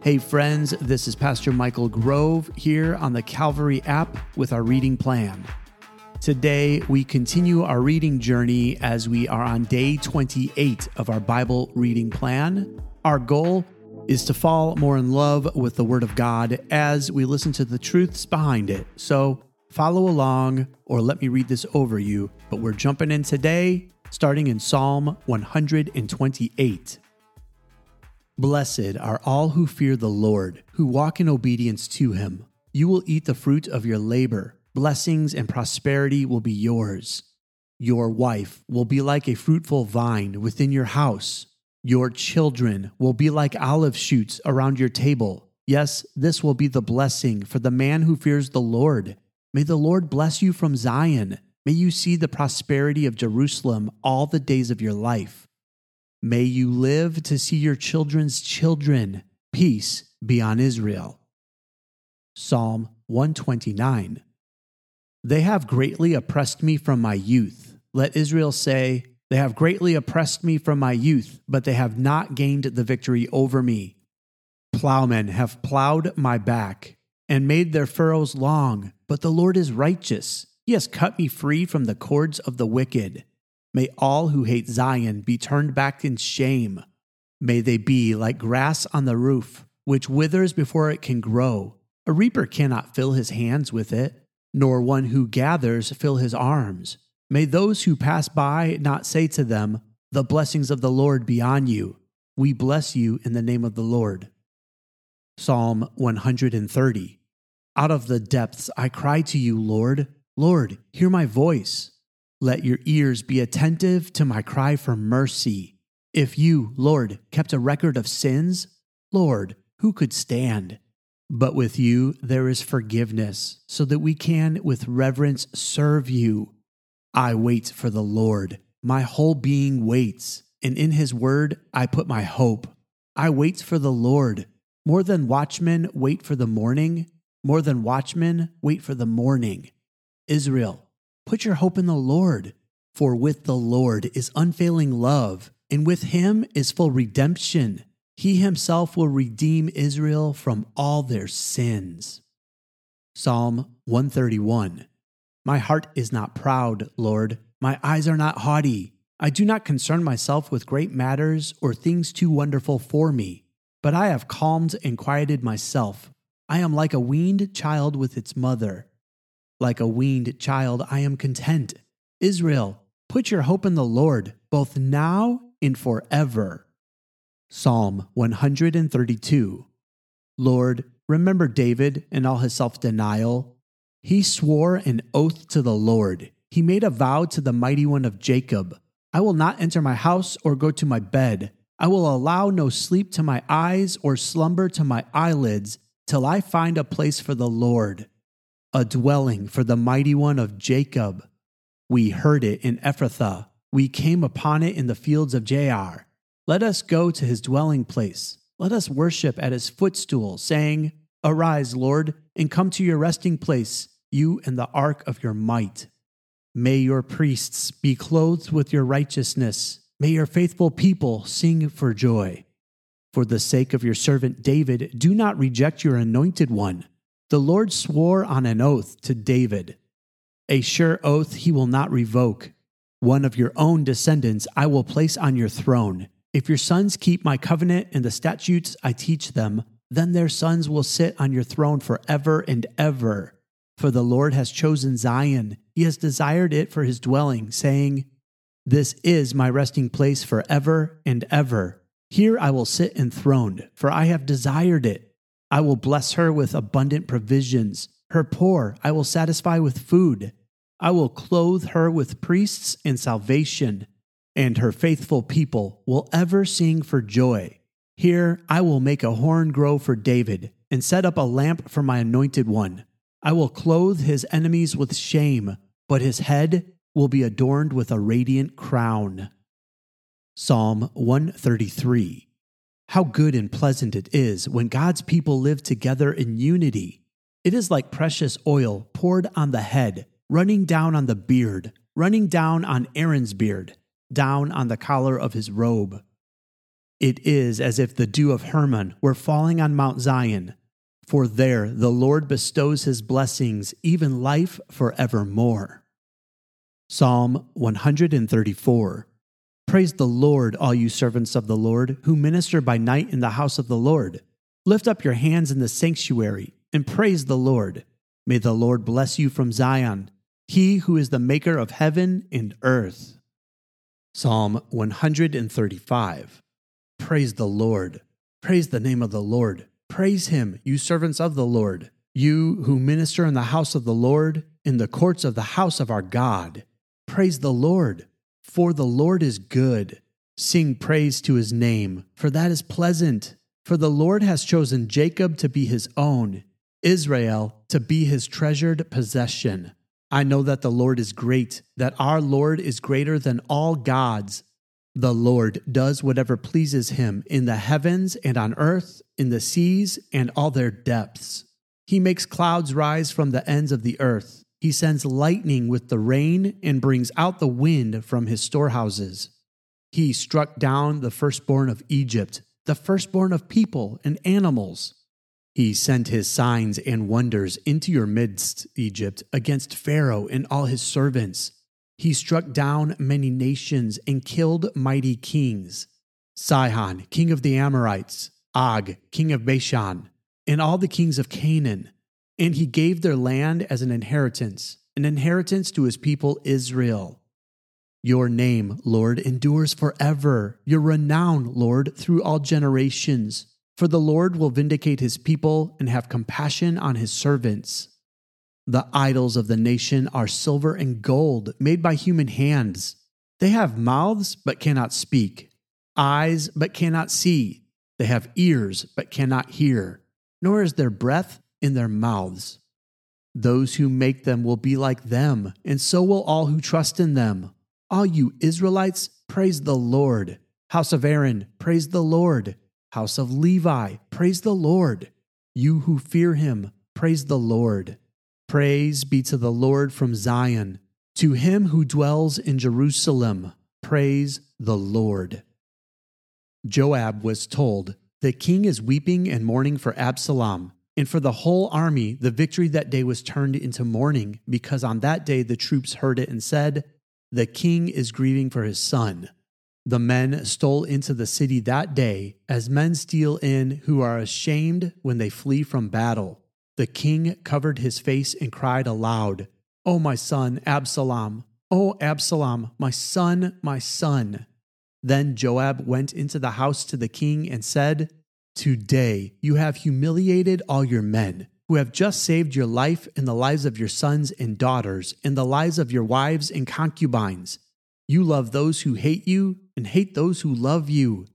Hey, friends, this is Pastor Michael Grove here on the Calvary app with our reading plan. Today, we continue our reading journey as we are on day 28 of our Bible reading plan. Our goal is to fall more in love with the Word of God as we listen to the truths behind it. So, follow along or let me read this over you. But we're jumping in today, starting in Psalm 128. Blessed are all who fear the Lord, who walk in obedience to him. You will eat the fruit of your labor blessings and prosperity will be yours. Your wife will be like a fruitful vine within your house. Your children will be like olive shoots around your table. Yes, this will be the blessing for the man who fears the Lord. May the Lord bless you from Zion. May you see the prosperity of Jerusalem all the days of your life. May you live to see your children's children. Peace be on Israel. Psalm 129. They have greatly oppressed me from my youth. Let Israel say, They have greatly oppressed me from my youth, but they have not gained the victory over me. Plowmen have plowed my back and made their furrows long, but the Lord is righteous. He has cut me free from the cords of the wicked. May all who hate Zion be turned back in shame. May they be like grass on the roof, which withers before it can grow. A reaper cannot fill his hands with it nor one who gathers fill his arms. May those who pass by not say to them, The blessings of the Lord be on you. We bless you in the name of the Lord. Psalm 130 Out of the depths I cry to you, Lord. Lord, hear my voice. Let your ears be attentive to my cry for mercy. If you, Lord, kept a record of sins, Lord, who could stand? But with you there is forgiveness, so that we can with reverence serve you. I wait for the Lord. My whole being waits, and in his word I put my hope. I wait for the Lord. More than watchmen wait for the morning, more than watchmen wait for the morning. Israel, put your hope in the Lord, for with the Lord is unfailing love, and with him is full redemption. He himself will redeem Israel from all their sins. Psalm 131 My heart is not proud, Lord. My eyes are not haughty. I do not concern myself with great matters or things too wonderful for me, but I have calmed and quieted myself. I am like a weaned child with its mother. Like a weaned child, I am content. Israel, put your hope in the Lord, both now and forever. Psalm 132 Lord, remember David and all his self denial. He swore an oath to the Lord. He made a vow to the mighty one of Jacob I will not enter my house or go to my bed. I will allow no sleep to my eyes or slumber to my eyelids till I find a place for the Lord, a dwelling for the mighty one of Jacob. We heard it in Ephrathah. We came upon it in the fields of Jaar. Let us go to his dwelling place. Let us worship at his footstool, saying, Arise, Lord, and come to your resting place, you and the ark of your might. May your priests be clothed with your righteousness. May your faithful people sing for joy. For the sake of your servant David, do not reject your anointed one. The Lord swore on an oath to David. A sure oath he will not revoke. One of your own descendants I will place on your throne. If your sons keep my covenant and the statutes I teach them, then their sons will sit on your throne forever and ever. For the Lord has chosen Zion, he has desired it for his dwelling, saying, This is my resting place forever and ever. Here I will sit enthroned, for I have desired it. I will bless her with abundant provisions. Her poor I will satisfy with food. I will clothe her with priests and salvation and her faithful people will ever sing for joy. Here I will make a horn grow for David, and set up a lamp for my anointed one. I will clothe his enemies with shame, but his head will be adorned with a radiant crown. Psalm 133 How good and pleasant it is when God's people live together in unity. It is like precious oil poured on the head, running down on the beard, running down on Aaron's beard down on the collar of his robe. It is as if the dew of Hermon were falling on Mount Zion. For there the Lord bestows his blessings, even life forevermore. Psalm 134 Praise the Lord, all you servants of the Lord, who minister by night in the house of the Lord. Lift up your hands in the sanctuary and praise the Lord. May the Lord bless you from Zion, he who is the maker of heaven and earth. Psalm 135 Praise the Lord. Praise the name of the Lord. Praise him, you servants of the Lord, you who minister in the house of the Lord, in the courts of the house of our God. Praise the Lord. For the Lord is good. Sing praise to his name, for that is pleasant. For the Lord has chosen Jacob to be his own, Israel to be his treasured possession. I know that the Lord is great, that our Lord is greater than all gods. The Lord does whatever pleases him in the heavens and on earth, in the seas and all their depths. He makes clouds rise from the ends of the earth. He sends lightning with the rain and brings out the wind from his storehouses. He struck down the firstborn of Egypt, the firstborn of people and animals. He sent his signs and wonders into your midst, Egypt, against Pharaoh and all his servants. He struck down many nations and killed mighty kings Sihon, king of the Amorites, Og, king of Bashan, and all the kings of Canaan and he gave their land as an inheritance, an inheritance to his people Israel. Your name, Lord, endures forever, your renown, Lord, through all generations. For the Lord will vindicate his people and have compassion on his servants. The idols of the nation are silver and gold, made by human hands. They have mouths, but cannot speak, eyes, but cannot see. They have ears, but cannot hear, nor is there breath in their mouths. Those who make them will be like them, and so will all who trust in them. All you Israelites, praise the Lord. House of Aaron, praise the Lord. House of Levi, praise the Lord. You who fear him, praise the Lord. Praise be to the Lord from Zion. To him who dwells in Jerusalem, praise the Lord. Joab was told, The king is weeping and mourning for Absalom. And for the whole army, the victory that day was turned into mourning, because on that day the troops heard it and said, The king is grieving for his son. The men stole into the city that day, as men steal in who are ashamed when they flee from battle. The king covered his face and cried aloud, O my son, Absalom! O Absalom, my son, my son! Then Joab went into the house to the king and said, Today you have humiliated all your men who have just saved your life and the lives of your sons and daughters and the lives of your wives and concubines. You love those who hate you and hate those who love you.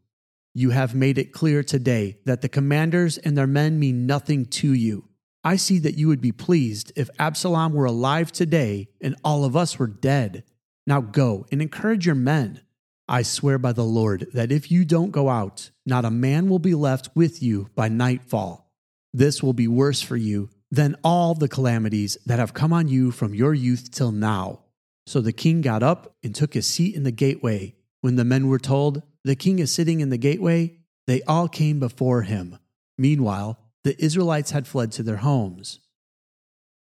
You have made it clear today that the commanders and their men mean nothing to you. I see that you would be pleased if Absalom were alive today and all of us were dead. Now go and encourage your men. I swear by the Lord that if you don't go out, not a man will be left with you by nightfall. This will be worse for you than all the calamities that have come on you from your youth till now. So the king got up and took his seat in the gateway. When the men were told, The king is sitting in the gateway, they all came before him. Meanwhile, the Israelites had fled to their homes.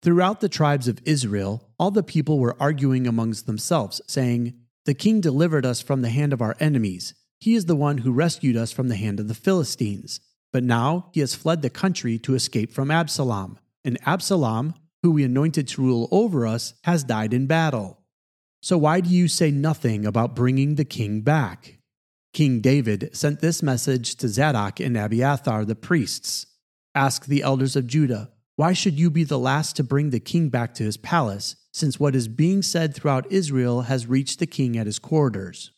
Throughout the tribes of Israel, all the people were arguing amongst themselves, saying, the king delivered us from the hand of our enemies. He is the one who rescued us from the hand of the Philistines. But now he has fled the country to escape from Absalom. And Absalom, who we anointed to rule over us, has died in battle. So why do you say nothing about bringing the king back? King David sent this message to Zadok and Abiathar the priests Ask the elders of Judah, why should you be the last to bring the king back to his palace? Since what is being said throughout Israel has reached the king at his quarters.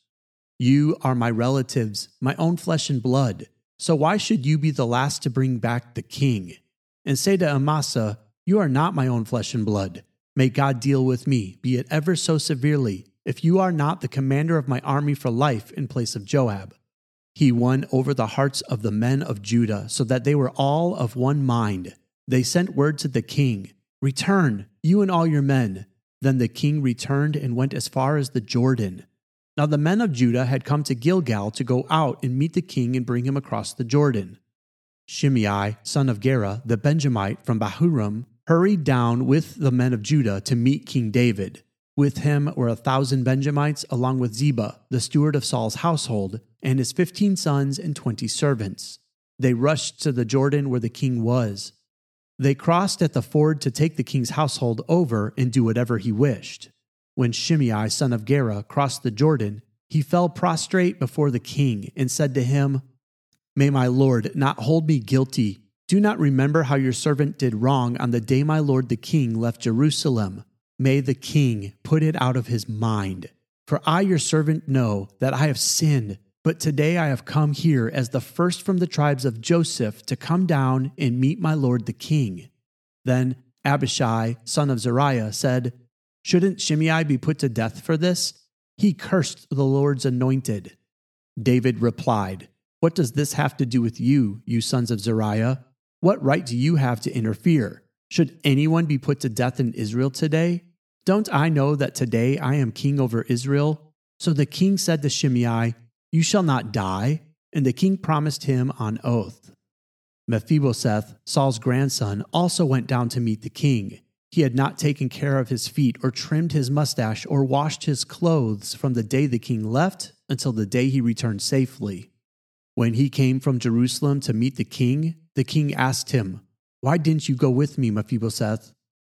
You are my relatives, my own flesh and blood, so why should you be the last to bring back the king? And say to Amasa, You are not my own flesh and blood. May God deal with me, be it ever so severely, if you are not the commander of my army for life in place of Joab. He won over the hearts of the men of Judah, so that they were all of one mind. They sent word to the king Return, you and all your men. Then the king returned and went as far as the Jordan. Now the men of Judah had come to Gilgal to go out and meet the king and bring him across the Jordan. Shimei, son of Gera, the Benjamite from Bahurim, hurried down with the men of Judah to meet King David. With him were a thousand Benjamites, along with Ziba, the steward of Saul's household, and his fifteen sons and twenty servants. They rushed to the Jordan where the king was. They crossed at the ford to take the king's household over and do whatever he wished. When Shimei, son of Gera, crossed the Jordan, he fell prostrate before the king and said to him, May my lord not hold me guilty. Do not remember how your servant did wrong on the day my lord the king left Jerusalem. May the king put it out of his mind. For I, your servant, know that I have sinned. But today I have come here as the first from the tribes of Joseph to come down and meet my lord the king. Then Abishai, son of Zeruiah, said, Shouldn't Shimei be put to death for this? He cursed the Lord's anointed. David replied, What does this have to do with you, you sons of Zeruiah? What right do you have to interfere? Should anyone be put to death in Israel today? Don't I know that today I am king over Israel? So the king said to Shimei, You shall not die. And the king promised him on oath. Mephibosheth, Saul's grandson, also went down to meet the king. He had not taken care of his feet or trimmed his mustache or washed his clothes from the day the king left until the day he returned safely. When he came from Jerusalem to meet the king, the king asked him, Why didn't you go with me, Mephibosheth?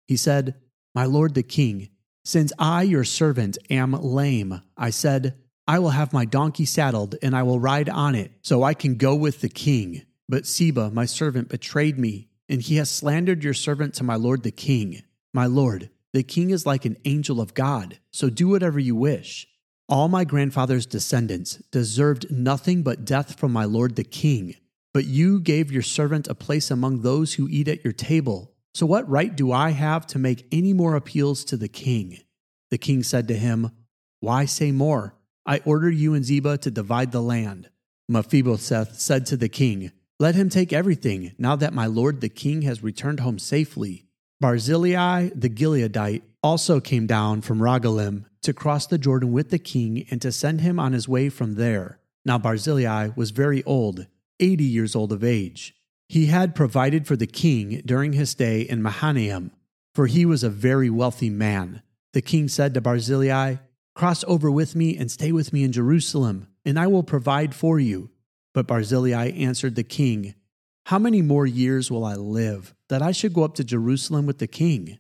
He said, My lord the king, since I, your servant, am lame, I said, I will have my donkey saddled and I will ride on it so I can go with the king. But Ziba, my servant, betrayed me and he has slandered your servant to my lord the king. My lord, the king is like an angel of God, so do whatever you wish. All my grandfather's descendants deserved nothing but death from my lord the king. But you gave your servant a place among those who eat at your table. So what right do I have to make any more appeals to the king? The king said to him, Why say more? I order you and Ziba to divide the land. Mephibosheth said to the king, let him take everything, now that my lord the king has returned home safely. Barzillai the Gileadite also came down from Rogelim to cross the Jordan with the king and to send him on his way from there. Now Barzillai was very old, eighty years old of age. He had provided for the king during his stay in Mahanaim, for he was a very wealthy man. The king said to Barzillai, Cross over with me and stay with me in Jerusalem, and I will provide for you. But Barzillai answered the king, How many more years will I live that I should go up to Jerusalem with the king?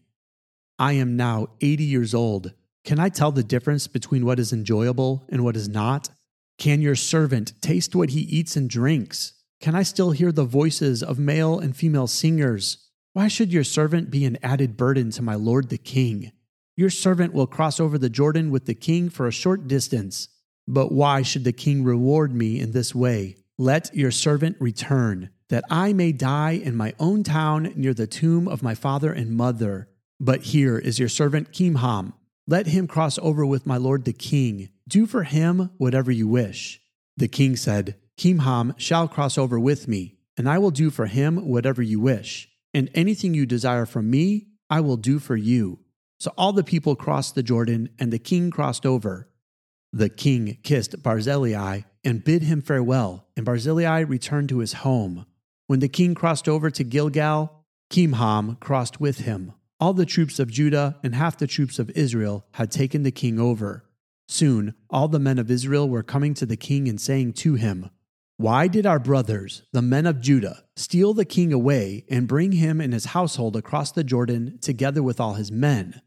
I am now eighty years old. Can I tell the difference between what is enjoyable and what is not? Can your servant taste what he eats and drinks? Can I still hear the voices of male and female singers? Why should your servant be an added burden to my lord the king? Your servant will cross over the Jordan with the king for a short distance. But why should the king reward me in this way? Let your servant return, that I may die in my own town near the tomb of my father and mother. But here is your servant Kimham. Let him cross over with my lord the king. Do for him whatever you wish. The king said, Kimham shall cross over with me, and I will do for him whatever you wish. And anything you desire from me, I will do for you. So all the people crossed the Jordan, and the king crossed over. The king kissed Barzillai and bid him farewell, and Barzillai returned to his home. When the king crossed over to Gilgal, Kimham crossed with him. All the troops of Judah and half the troops of Israel had taken the king over. Soon all the men of Israel were coming to the king and saying to him, Why did our brothers, the men of Judah, steal the king away and bring him and his household across the Jordan together with all his men?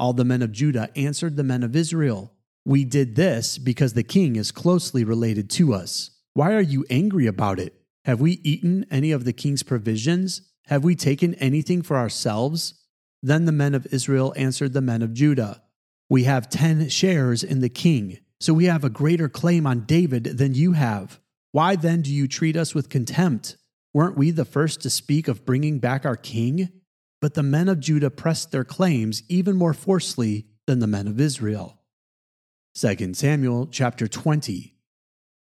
All the men of Judah answered the men of Israel, we did this because the king is closely related to us. Why are you angry about it? Have we eaten any of the king's provisions? Have we taken anything for ourselves? Then the men of Israel answered the men of Judah We have ten shares in the king, so we have a greater claim on David than you have. Why then do you treat us with contempt? Weren't we the first to speak of bringing back our king? But the men of Judah pressed their claims even more forcefully than the men of Israel. 2 Samuel chapter 20.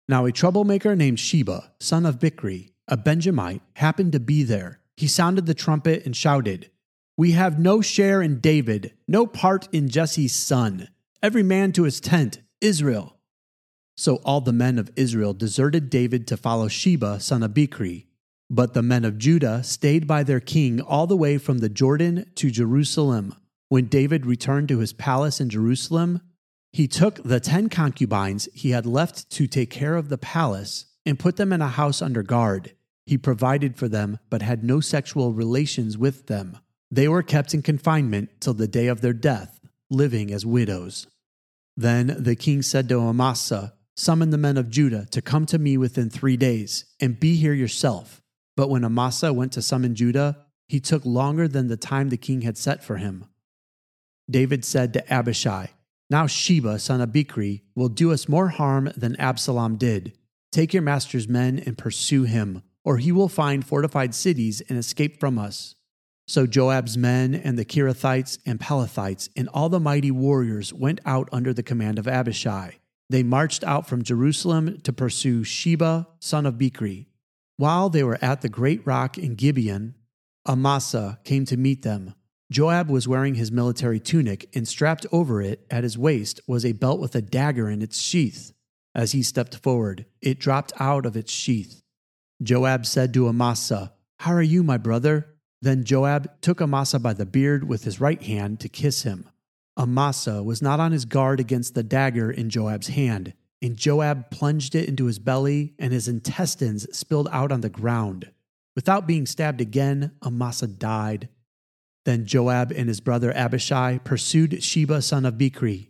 Now a troublemaker named Sheba, son of Bichri, a Benjamite, happened to be there. He sounded the trumpet and shouted, We have no share in David, no part in Jesse's son. Every man to his tent, Israel. So all the men of Israel deserted David to follow Sheba, son of Bichri. But the men of Judah stayed by their king all the way from the Jordan to Jerusalem. When David returned to his palace in Jerusalem, he took the ten concubines he had left to take care of the palace and put them in a house under guard. He provided for them, but had no sexual relations with them. They were kept in confinement till the day of their death, living as widows. Then the king said to Amasa, Summon the men of Judah to come to me within three days, and be here yourself. But when Amasa went to summon Judah, he took longer than the time the king had set for him. David said to Abishai, Now Sheba, son of Bichri, will do us more harm than Absalom did. Take your master's men and pursue him, or he will find fortified cities and escape from us. So Joab's men and the Cherethites and Pelethites and all the mighty warriors went out under the command of Abishai. They marched out from Jerusalem to pursue Sheba, son of Bichri. While they were at the great rock in Gibeon, Amasa came to meet them. Joab was wearing his military tunic, and strapped over it at his waist was a belt with a dagger in its sheath. As he stepped forward, it dropped out of its sheath. Joab said to Amasa, How are you, my brother? Then Joab took Amasa by the beard with his right hand to kiss him. Amasa was not on his guard against the dagger in Joab's hand, and Joab plunged it into his belly, and his intestines spilled out on the ground. Without being stabbed again, Amasa died. Then Joab and his brother Abishai pursued Sheba son of Bichri.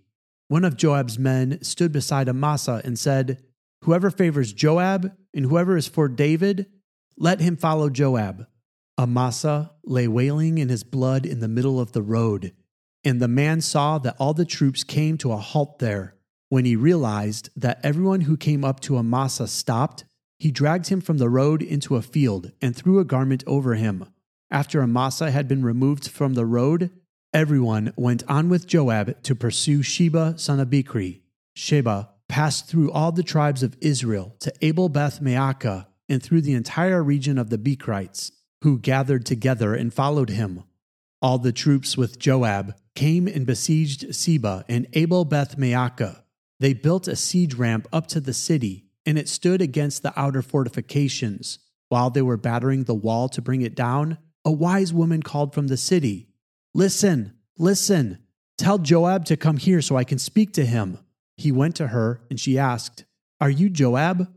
One of Joab's men stood beside Amasa and said, Whoever favors Joab and whoever is for David, let him follow Joab. Amasa lay wailing in his blood in the middle of the road, and the man saw that all the troops came to a halt there. When he realized that everyone who came up to Amasa stopped, he dragged him from the road into a field and threw a garment over him. After Amasa had been removed from the road, everyone went on with Joab to pursue Sheba son of Bichri. Sheba passed through all the tribes of Israel to Abel Beth Maacah and through the entire region of the Bichrites who gathered together and followed him. All the troops with Joab came and besieged Sheba and Abel Beth Maacah. They built a siege ramp up to the city, and it stood against the outer fortifications. While they were battering the wall to bring it down, a wise woman called from the city Listen, listen, tell Joab to come here so I can speak to him. He went to her, and she asked, Are you Joab?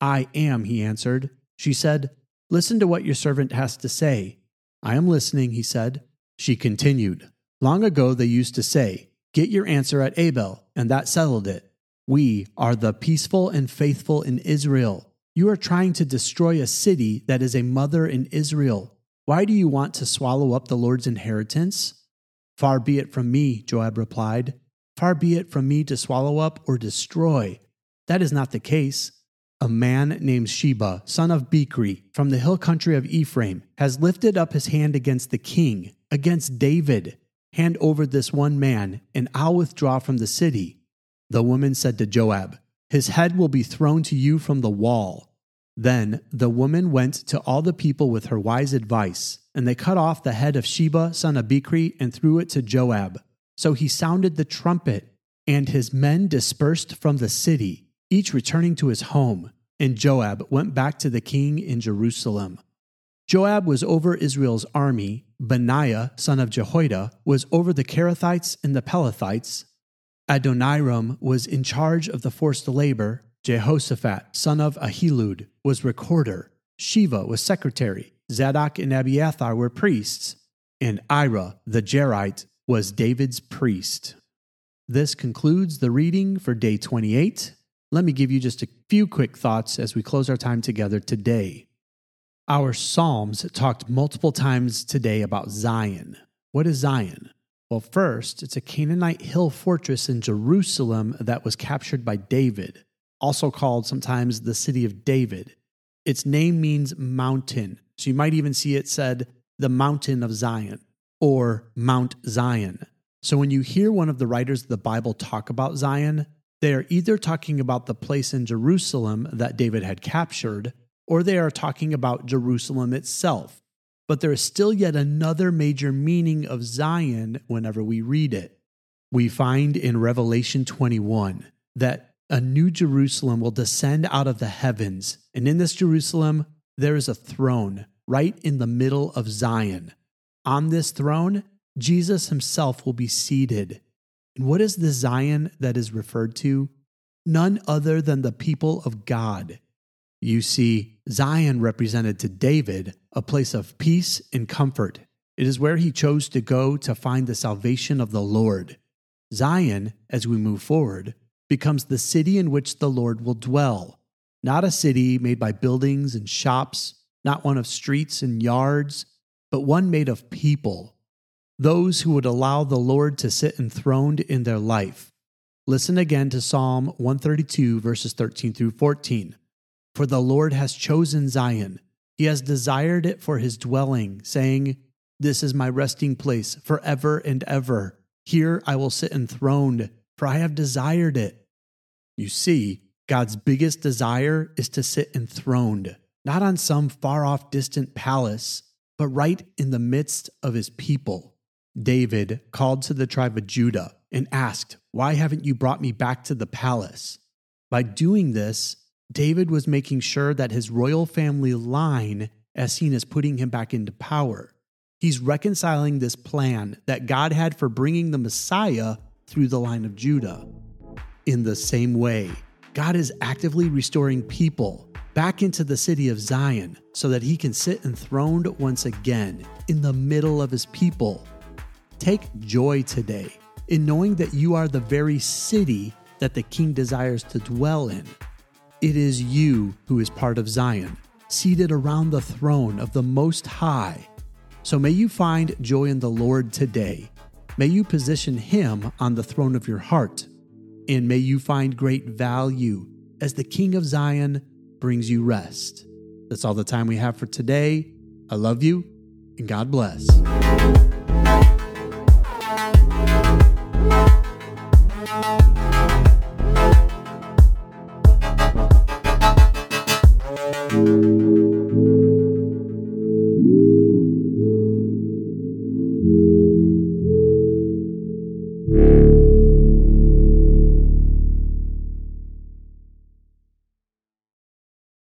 I am, he answered. She said, Listen to what your servant has to say. I am listening, he said. She continued, Long ago they used to say, Get your answer at Abel, and that settled it. We are the peaceful and faithful in Israel. You are trying to destroy a city that is a mother in Israel. Why do you want to swallow up the Lord's inheritance? Far be it from me, Joab replied. Far be it from me to swallow up or destroy. That is not the case. A man named Sheba, son of Bichri, from the hill country of Ephraim, has lifted up his hand against the king, against David. Hand over this one man, and I'll withdraw from the city. The woman said to Joab, His head will be thrown to you from the wall. Then the woman went to all the people with her wise advice, and they cut off the head of Sheba, son of Bichri, and threw it to Joab. So he sounded the trumpet, and his men dispersed from the city each returning to his home, and Joab went back to the king in Jerusalem. Joab was over Israel's army, Benaiah, son of Jehoiada, was over the Cherethites and the Pelethites. Adoniram was in charge of the forced labor. Jehoshaphat, son of Ahilud, was recorder. Sheva was secretary. Zadok and Abiathar were priests. And Ira, the Jairite, was David's priest. This concludes the reading for day 28 let me give you just a few quick thoughts as we close our time together today. Our Psalms talked multiple times today about Zion. What is Zion? Well, first, it's a Canaanite hill fortress in Jerusalem that was captured by David, also called sometimes the city of David. Its name means mountain, so you might even see it said the mountain of Zion or Mount Zion. So when you hear one of the writers of the Bible talk about Zion, they are either talking about the place in Jerusalem that David had captured, or they are talking about Jerusalem itself. But there is still yet another major meaning of Zion whenever we read it. We find in Revelation 21 that a new Jerusalem will descend out of the heavens, and in this Jerusalem there is a throne right in the middle of Zion. On this throne, Jesus himself will be seated. And what is the Zion that is referred to? None other than the people of God. You see, Zion represented to David a place of peace and comfort. It is where he chose to go to find the salvation of the Lord. Zion, as we move forward, becomes the city in which the Lord will dwell, not a city made by buildings and shops, not one of streets and yards, but one made of people, those who would allow the Lord to sit enthroned in their life. Listen again to Psalm 132, verses 13 through 14. For the Lord has chosen Zion, he has desired it for his dwelling, saying, This is my resting place forever and ever. Here I will sit enthroned, for I have desired it. You see, God's biggest desire is to sit enthroned, not on some far off distant palace, but right in the midst of his people. David called to the tribe of Judah and asked, Why haven't you brought me back to the palace? By doing this, David was making sure that his royal family line, as seen as putting him back into power, he's reconciling this plan that God had for bringing the Messiah through the line of Judah. In the same way, God is actively restoring people back into the city of Zion so that he can sit enthroned once again in the middle of his people. Take joy today in knowing that you are the very city that the king desires to dwell in. It is you who is part of Zion, seated around the throne of the Most High. So may you find joy in the Lord today. May you position Him on the throne of your heart. And may you find great value as the King of Zion brings you rest. That's all the time we have for today. I love you, and God bless.